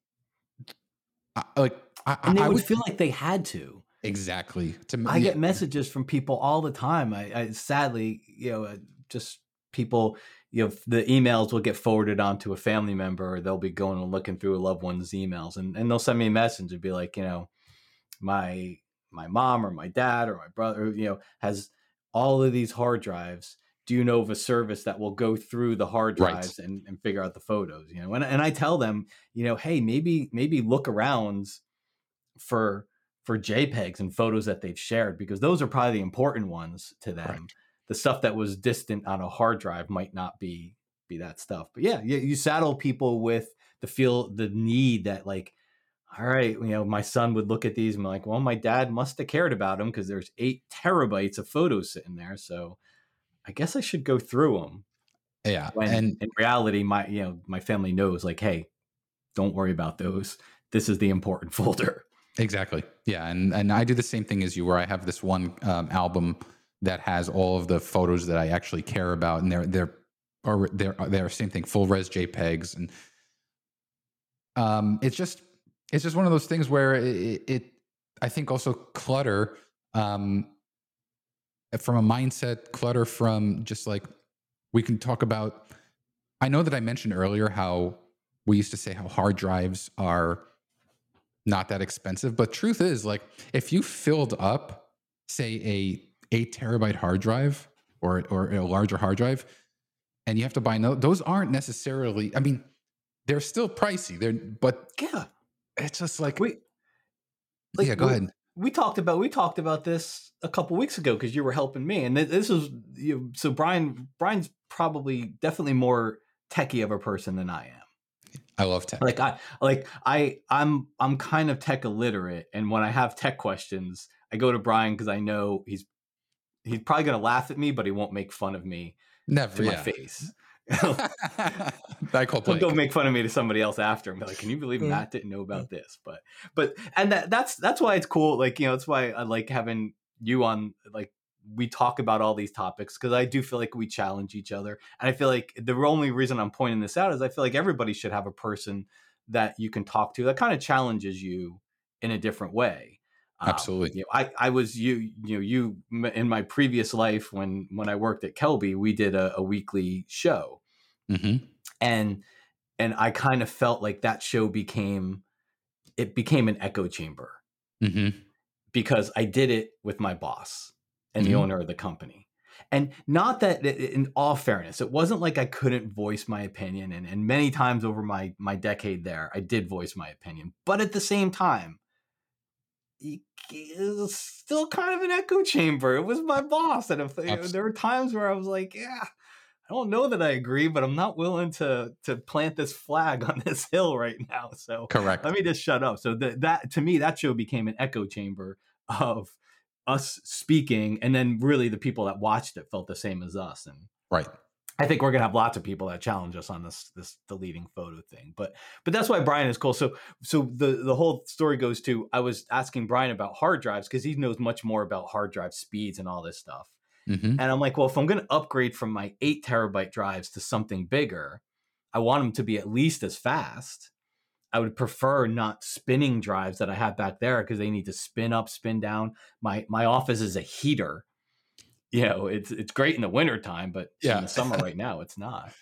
I, like I, and they I would, would feel like they had to. Exactly to me. I get messages from people all the time. I, I sadly, you know, uh, just people, you know, the emails will get forwarded on to a family member, or they'll be going and looking through a loved one's emails, and, and they'll send me a message and be like, you know, my my mom or my dad or my brother, you know, has all of these hard drives. Do you know of a service that will go through the hard Right. drives and, and figure out the photos? You know, and, and I tell them, you know, hey, maybe maybe look around for for JPEGs and photos that they've shared because those are probably the important ones to them. Correct. The stuff that was distant on a hard drive might not be be that stuff. But yeah, you, you saddle people with the feel the need that like, all right, you know, my son would look at these and be like, well, my dad must have cared about them because there's eight terabytes of photos sitting there. So I guess I should go through them. yeah, When and in reality, my you know my family knows like, hey, don't worry about those. This is the important folder. Exactly. Yeah, and and I do the same thing as you, where I have this one um, album that has all of the photos that I actually care about, and they're they're are they're they're same thing, full res JPEGs, and um, it's just it's just one of those things where it, it I think also clutter um, from a mindset, clutter from just like we can talk about. I know that I mentioned earlier how we used to say how hard drives are not that expensive but truth is like if you filled up say a 8 terabyte hard drive or or a larger hard drive and you have to buy no those aren't necessarily i mean they're still pricey they're but Yeah, it's just like we like, yeah go we- ahead we talked about we talked about this a couple weeks ago because you were helping me, and this is you know, so Brian. Brian's probably definitely more techie of a person than I am. I love tech. Like I like I I'm I'm kind of tech illiterate, and when I have tech questions, I go to Brian because I know he's he's probably gonna laugh at me, but he won't make fun of me Never to yeah. my face. I call He'll Blake. go make fun of me to somebody else after and be like, "Can you believe Mm. Matt didn't know about this?" But but and that, that's that's why it's cool. Like you know, that's why I like having you on. Like we talk about all these topics because I do feel like we challenge each other, and I feel like the only reason I'm pointing this out is I feel like everybody should have a person that you can talk to that kind of challenges you in a different way. Um, Absolutely. you know, I, I was you you know you in my previous life when when I worked at Kelby, we did a, a weekly show hmm and and I kind of felt like that show became it became an echo chamber hmm because I did it with my boss and the Mhm. owner of the company. And not that in all fairness, it wasn't like I couldn't voice my opinion and, and many times over my my decade there, I did voice my opinion. But at the same time, it was still kind of an echo chamber. It was my boss. And if there were times where I was like, yeah, I don't know that I agree, but I'm not willing to to plant this flag on this hill right now. So Correct. let me just shut up. So that that to me, that show became an echo chamber of us speaking, and then really the people that watched it felt the same as us. And right. I think we're gonna have lots of people that challenge us on this this deleting photo thing. But but that's why Brian is cool. So so the the whole story goes to I was asking Brian about hard drives because he knows much more about hard drive speeds and all this stuff. hmm And I'm like, well, if I'm going to upgrade from my eight terabyte drives to something bigger, I want them to be at least as fast. I would prefer not spinning drives that I have back there because they need to spin up, spin down. My my office is a heater. You know, it's it's great in the wintertime, but Yeah. in the summer right now, it's not.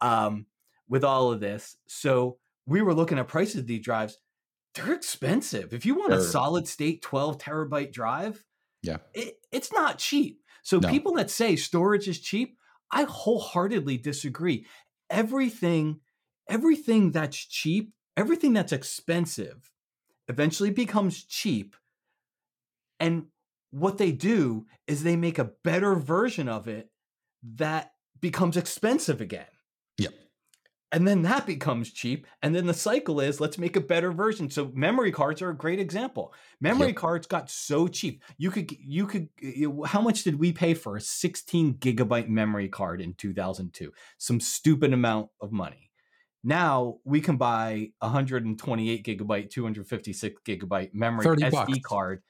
Um, with all of this, so we were looking at prices of these drives. They're expensive. If you want a solid state 12 terabyte drive, Yeah. it, it's not cheap. So No. people that say storage is cheap, I wholeheartedly disagree. Everything, everything that's cheap, everything that's expensive, eventually becomes cheap. And what they do is they make a better version of it that becomes expensive again. Yep. And then that becomes cheap. And then the cycle is let's make a better version. So memory cards are a great example. Memory Yep. cards got so cheap. You could, you could, uh, how much did we pay for a 16 gigabyte memory card in 2002? Some stupid amount of money. Now we can buy a 128 gigabyte, 256 gigabyte memory SD bucks. card.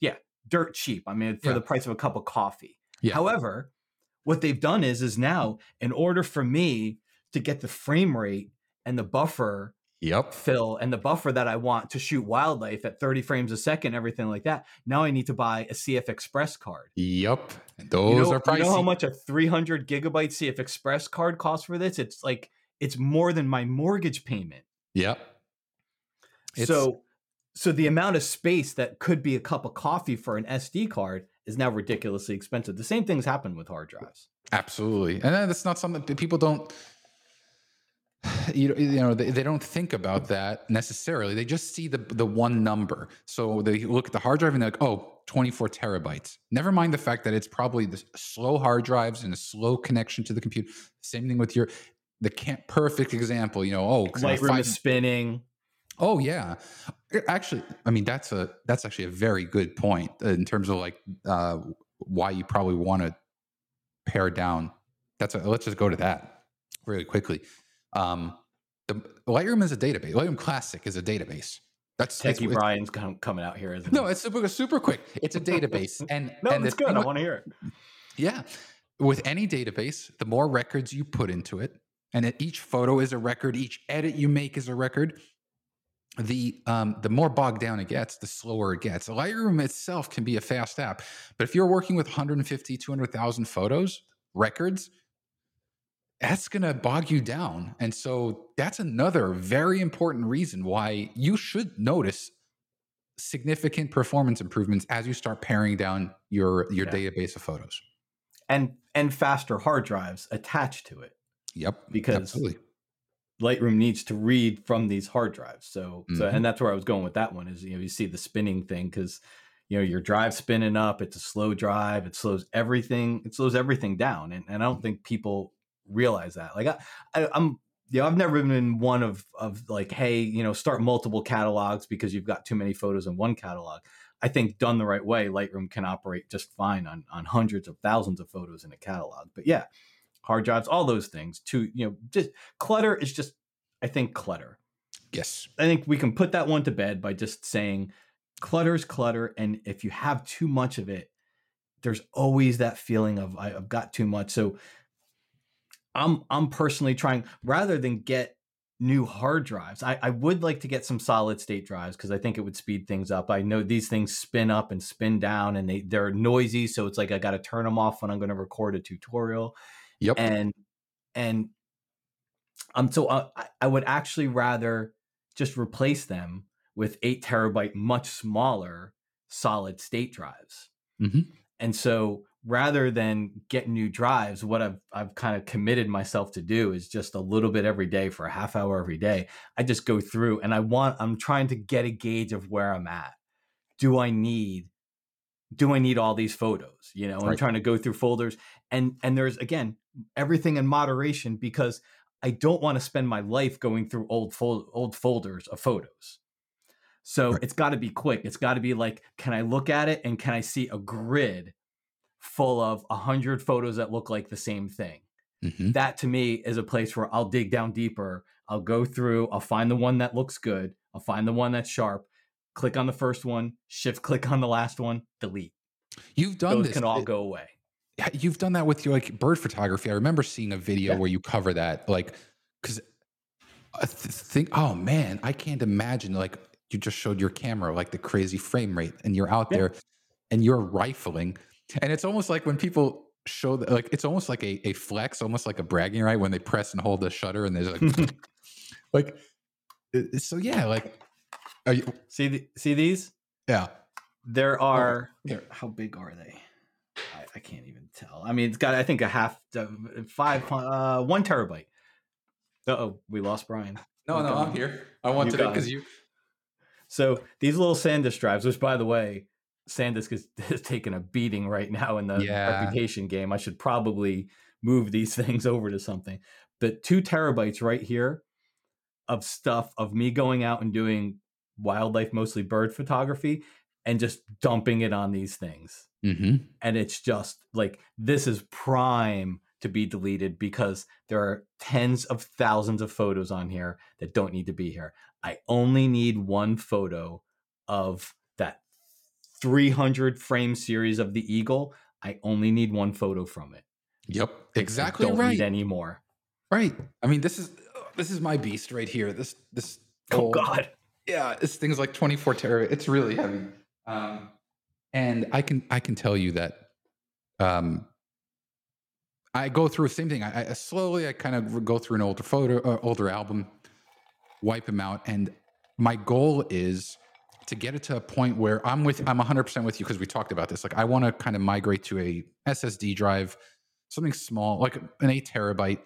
Yeah, dirt cheap. I mean, for Yeah. the price of a cup of coffee. Yeah. However, what they've done is is now mm. in order for me to get the frame rate and the buffer Yep. fill and the buffer that I want to shoot wildlife at 30 frames a second, everything like that. Now I need to buy a CF Express card. Yep. And You those know, are pricey. you know how much a 300 gigabyte CF Express card costs for this? It's like it's more than my mortgage payment. Yep. It's- so so the amount of space that could be a cup of coffee for an SD card is now ridiculously expensive. The same things happen with hard drives. Absolutely, and uh, that's not something that people don't. You know, you know, they, they don't think about that necessarily. They just see the the one number. So they look at the hard drive and they're like, "Oh, 24 terabytes." Never mind the fact that it's probably the slow hard drives and a slow connection to the computer. Same thing with your the can't perfect example. You know, oh, Lightroom is spinning. Oh yeah, actually, I mean that's a that's actually a very good point in terms of like uh, why you probably want to pare down. That's a, let's just go to that really quickly. Um, the Lightroom is a database. Lightroom Classic is a database. That's it's, Techie it's- Brian's com- coming out here. Isn't no, he? it's super super quick. It's a database, and no, and it's good. I want to hear it. yeah. With any database, the more records you put into it, and it, each photo is a record, each edit you make is a record, the um, the more bogged down it gets, the slower it gets. Lightroom itself can be a fast app, but if you're working with 150, 200,000 photos, records, that's going to bog you down. And so that's another very important reason why you should notice significant performance improvements as you start paring down your your Yeah. database of photos. And and faster hard drives attached to it. Yep. Because absolutely. Lightroom needs to read from these hard drives. So, so Mhm. and that's where I was going with that one is you know you see the spinning thing because you know your drive spinning up. It's a slow drive. It slows everything. It slows everything down, and, and I don't think people realize that. Like I, I, I'm you know, I've never been in one of of like, hey, you know, start multiple catalogs because you've got too many photos in one catalog. I think done the right way, Lightroom can operate just fine on on hundreds of thousands of photos in a catalog. But yeah, hard drives, all those things. To you know, just clutter is just, I think, clutter. Yes. I think we can put that one to bed by just saying clutter is clutter, and if you have too much of it, there's always that feeling of I've got too much. So I'm I'm personally trying rather than get new hard drives. I, I would like to get some solid state drives because I think it would speed things up. I know these things spin up and spin down and they, they're noisy. So it's like I got to turn them off when I'm going to record a tutorial. Yep. And, and um, so uh, I, I would actually rather just replace them with eight terabyte, much smaller solid state drives. Mm-hmm. And so rather than get new drives, what I've I've kind of committed myself to do is just a little bit every day for a half hour every day. I just go through and I want I'm trying to get a gauge of where I'm at. Do I need do I need all these photos? You know, I'm trying to go through folders and and there's again everything in moderation because I don't want to spend my life going through old fol- old folders of photos. So Right. it's got to be quick. It's got to be like, can I look at it and can I see a grid full of a hundred photos that look like the same thing? Mm-hmm. That to me is a place where I'll dig down deeper. I'll go through. I'll find the one that looks good. I'll find the one that's sharp. Click on the first one. Shift click on the last one. Delete. You've done Those this. can all it- go away. You've done that with your like bird photography. I remember seeing a video Yeah. where you cover that, like, because I th- think, oh man, I can't imagine. Like, you just showed your camera, like the crazy frame rate, and you're out Yeah. there, and you're rifling, and it's almost like when people show that, like, it's almost like a, a flex, almost like a bragging right when they press and hold the shutter, and there's like, like, so yeah, like, are you? see the, see these? Yeah, There oh, are. here. How big are they? I, I can't even tell. I mean, it's got I think a half uh, five uh, one terabyte. Uh oh, we lost Brian. No, You no, I'm here. I wanted it got because you. So these little SanDisk drives, which by the way, SanDisk is, is taking a beating right now in the Yeah. reputation game. I should probably move these things over to something. But two terabytes right here of stuff of me going out and doing wildlife, mostly bird photography, and just dumping it on these things. Mm-hmm. And it's just like this is prime to be deleted because there are tens of thousands of photos on here that don't need to be here. I only need one photo of that 300 frame series of the eagle. I only need one photo from it. Yep, I exactly don't right. need any more. Right. I mean, this is this is my beast right here. This this. Oh God. Yeah, this thing's like 24 tera. It's really heavy. Um, and I can I can tell you that. Um, I go through the same thing. I, I slowly I kind of go through an older photo, uh, older album, wipe them out, and my goal is to get it to a point where I'm with I'm 100% with you because we talked about this. Like I want to kind of migrate to a SSD drive, something small, like an 8 terabyte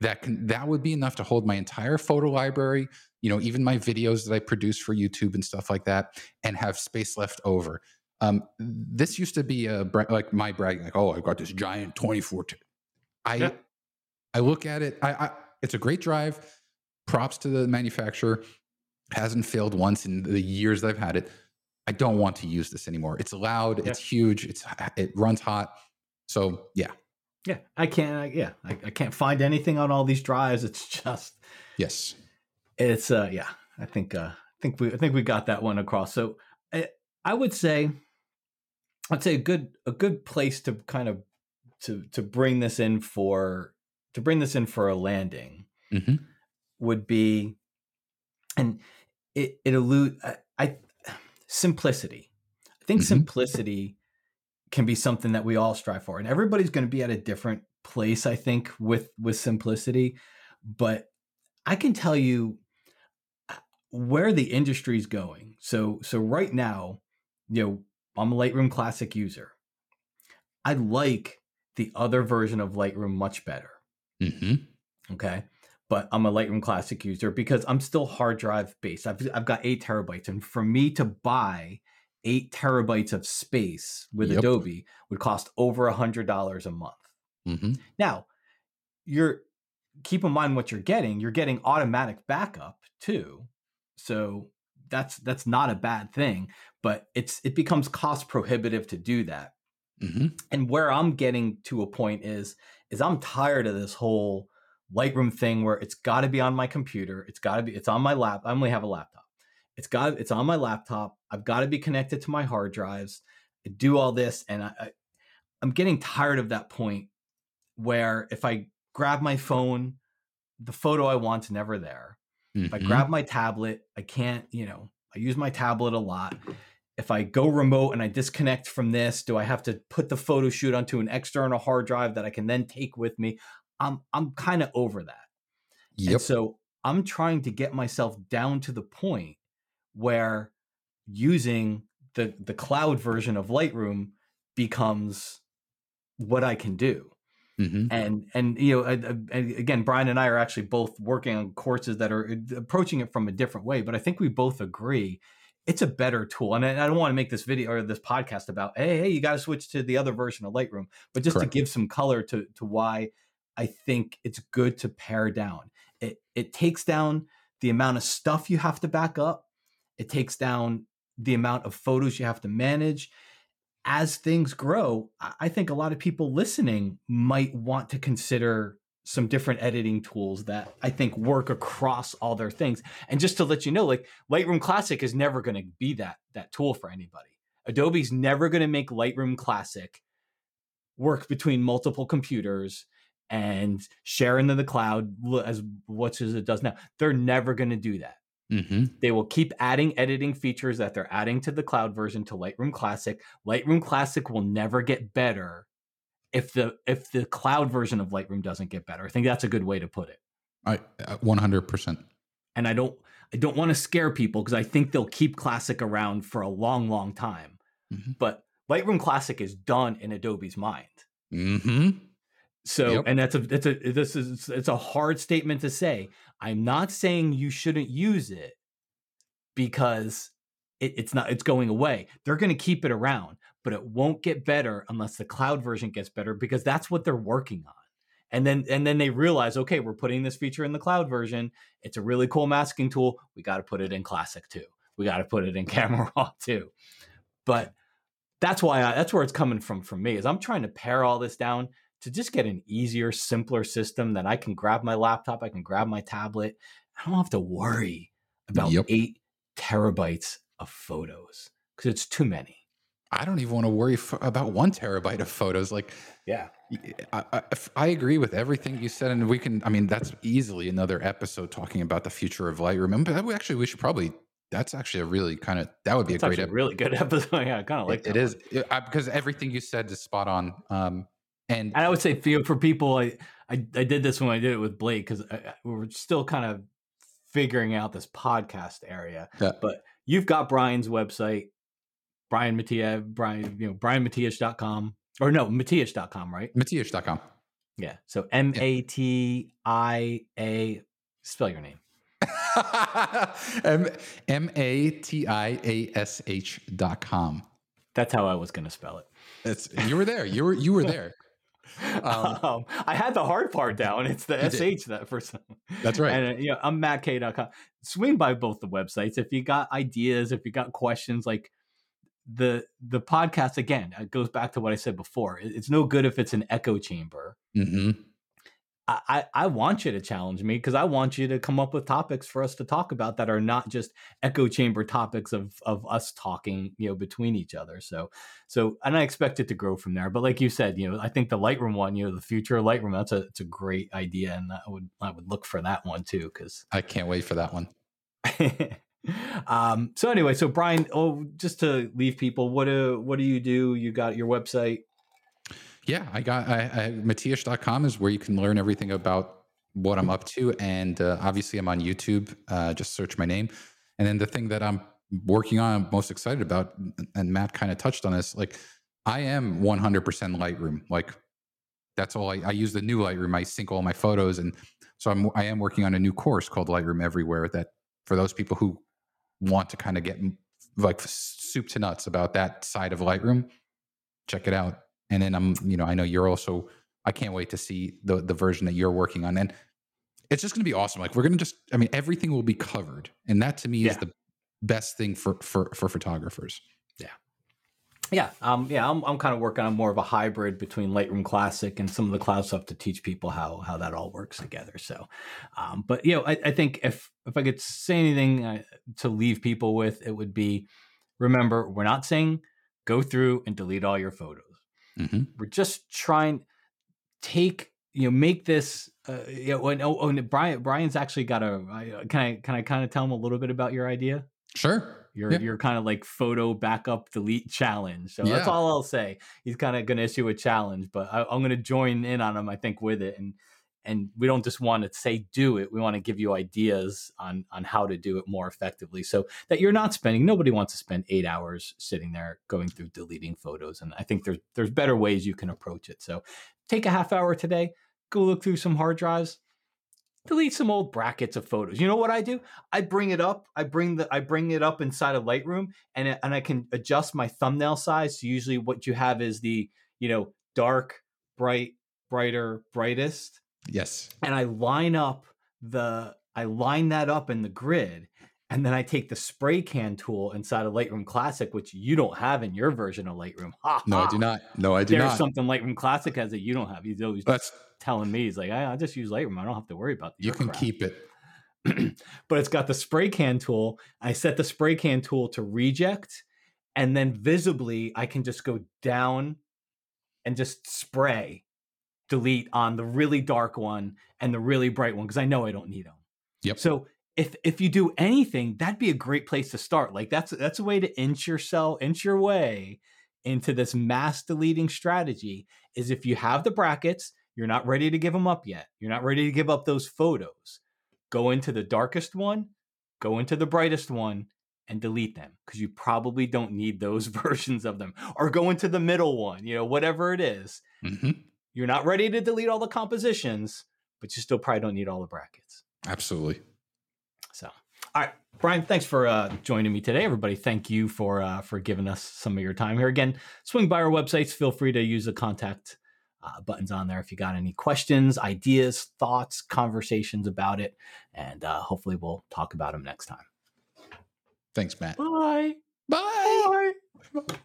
that can that would be enough to hold my entire photo library, you know, even my videos that I produce for YouTube and stuff like that and have space left over. Um, this used to be a like my bragging like, "Oh, I've got this giant 24 t-. I Yeah. I look at it. I, I it's a great drive. Props to the manufacturer. Hasn't failed once in the years that I've had it. I don't want to use this anymore. It's loud. Yeah. It's huge. It's it runs hot. So yeah, Yeah, I can't. I, yeah, I, I can't find anything on all these drives. It's just, yes, it's uh, yeah. I think, uh, I think we, I think we got that one across. So, I, would say, I'd say a good, a good place to kind of, to to bring this in for, to bring this in for a landing hmm would be, and it it allude I, I simplicity. I think Mhm. simplicity can be something that we all strive for, and everybody's going to be at a different place. I think with with simplicity, but I can tell you uh, where the industry's going. So so right now, you know, I'm a Lightroom Classic user. I like the other version of Lightroom much better. hmm Okay. But I'm a Lightroom Classic user because I'm still hard drive based. I've, I've got eight terabytes. And for me to buy eight terabytes of space with Yep. Adobe would cost over a $100 a month. hmm Now, you're keep in mind what you're getting. You're getting automatic backup too. So that's that's not a bad thing, but it's it becomes cost prohibitive to do that. Mm-hmm. And where I'm getting to a point is is I'm tired of this whole Lightroom thing where it's got to be on my computer. It's got to be it's on my lap. I only have a laptop. It's got it's on my laptop. I've got to be connected to my hard drives. I do all this, and I, I I'm getting tired of that point where if I grab my phone, the photo I want's never there. Mm-hmm. If I grab my tablet, I can't, you know, I use my tablet a lot. If I go remote and I disconnect from this, do I have to put the photo shoot onto an external hard drive that I can then take with me? I'm I'm kind of over that. Yep. And so I'm trying to get myself down to the point where using the the cloud version of Lightroom becomes what I can do. Mm-hmm. And and you know, I, I, again, Brian and I are actually both working on courses that are uh, approaching it from a different way. But I think we both agree it's a better tool. And I, I don't want to make this video or this podcast about hey, hey, you got to switch to the other version of Lightroom, but just Correct. to give some color to to why I think it's good to pare down. It it takes down the amount of stuff you have to back up. It takes down the amount of photos you have to manage as things grow, I think a lot of people listening might want to consider some different editing tools that I think work across all their things. And just to let you know, like Lightroom Classic is never going to be that that tool for anybody. Adobe's never going to make Lightroom Classic work between multiple computers and share into the cloud as much as it does now. They're never going to do that. Mm-hmm. They will keep adding editing features that they're adding to the cloud version to Lightroom Classic. Lightroom Classic will never get better if the if the cloud version of Lightroom doesn't get better. I think that's a good way to put it. I 100%. And I don't I don't want to scare people because I think they'll keep Classic around for a long long time. Mm-hmm. But Lightroom Classic is done in Adobe's mind. hmm So, yep. and that's a that's a this is it's a hard statement to say. I'm not saying you shouldn't use it because it, it's not it's going away. They're going to keep it around, but it won't get better unless the cloud version gets better because that's what they're working on. And then and then they realize, okay, we're putting this feature in the cloud version. It's a really cool masking tool. We got to put it in classic too. We got to put it in camera raw too. But that's why I, that's where it's coming from for me is I'm trying to pare all this down to just get an easier, simpler system that I can grab my laptop, I can grab my tablet. I don't have to worry about yep. eight terabytes of photos because it's too many. I don't even want to worry f- about one terabyte of photos. Like, yeah, I, I, I, agree with everything you said, and we can. I mean, that's easily another episode talking about the future of Lightroom. But that we actually, we should probably. That's actually a really kind of that would be that's a great, episode. really good episode. Yeah, I kind of like it. It is because everything you said is spot on. Um, and, and I would say for, for people, I, I, I did this when I did it with Blake because we were still kind of figuring out this podcast area. Yeah. But you've got Brian's website, Brian Mattia, Brian, you know, brianmatias.com or no, Matias.com, right? Matias.com. Yeah. So M A T I A, spell your name. M M A T I A S H dot com. That's how I was going to spell it. It's you were there. You were you were there. Um, um, I had the hard part down. It's the sh that for some. That's right. And uh, you know, I'm mattk.com. Swing by both the websites if you got ideas, if you got questions. Like the the podcast again, it goes back to what I said before. It's no good if it's an echo chamber. Mm-hmm. I, I want you to challenge me because I want you to come up with topics for us to talk about that are not just echo chamber topics of of us talking, you know, between each other. So so and I expect it to grow from there. But like you said, you know, I think the Lightroom one, you know, the future of Lightroom, that's a it's a great idea, and I would I would look for that one too because I can't wait for that one. um. So anyway, so Brian, oh, just to leave people, what do what do you do? You got your website yeah, I got I, I, Matiash.com is where you can learn everything about what I'm up to. And uh, obviously, I'm on YouTube. Uh, just search my name. And then the thing that I'm working on, I'm most excited about, and Matt kind of touched on this, like I am 100% Lightroom. Like that's all I, I use the new Lightroom. I sync all my photos. And so I'm, I am working on a new course called Lightroom Everywhere that for those people who want to kind of get like soup to nuts about that side of Lightroom, check it out and then I'm, you know, I know you're also. I can't wait to see the the version that you're working on. And it's just going to be awesome. Like we're going to just, I mean, everything will be covered, and that to me is the best thing for for for photographers. Yeah. Yeah, um, yeah, I'm, I'm kind of working on more of a hybrid between Lightroom Classic and some of the cloud stuff to teach people how how that all works together. So, um, but you know, I, I think if if I could say anything uh, to leave people with, it would be: remember, we're not saying go through and delete all your photos. Hmm We're just trying take you know make this. Uh, you know, and, oh, and Brian Brian's actually got a. I- Can I can I kind of tell him a little bit about your idea? Sure. Your Yeah. your kind of like photo backup delete challenge. So that's all I'll say. He's kind of going to issue a challenge, but I, I'm going to join in on him. I think with it, and and we don't just want to say do it. We want to give you ideas on on how to do it more effectively, so that you're not spending. Nobody wants to spend eight hours sitting there going through deleting photos, and I think there's there's better ways you can approach it. So take a half hour today, go look through some hard drives, delete some old brackets of photos. You know what I do? I bring it up. I bring the I bring it up inside of Lightroom, and and I can adjust my thumbnail size. So usually, what you have is the you know dark, bright, brighter, brightest, Yes. and I line up the I line that up in the grid. And then I take the spray can tool inside of Lightroom Classic, which you don't have in your version of Lightroom. Ha, No, I do not. No, I do There's not. There's something Lightroom Classic has that you don't have. He's always That's telling me, he's like, I, I just use Lightroom. I don't have to worry about the you can keep it. but it's got the spray can tool. I set the spray can tool to reject, and then visibly I can just go down and just spray delete on the really dark one and the really bright one because I know I don't need them. Yep. So if if you do anything, that'd be a great place to start. Like that's that's a way to inch yourself, inch your way into this mass deleting strategy. Is if you have the brackets, you're not ready to give them up yet. You're not ready to give up those photos. Go into the darkest one, go into the brightest one, and delete them because you probably don't need those versions of them. Or go into the middle one, you know, whatever it is. hmm You're not ready to delete all the compositions, but you still probably don't need all the brackets. Absolutely. So, all right, Brian, thanks for uh, joining me today. Everybody, thank you for uh, for giving us some of your time here. Again, swing by our websites. Feel free to use the contact uh, buttons on there if you got any questions, ideas, thoughts, conversations about it, and uh, hopefully we'll talk about them next time. Thanks, Matt. Bye. Bye. Bye.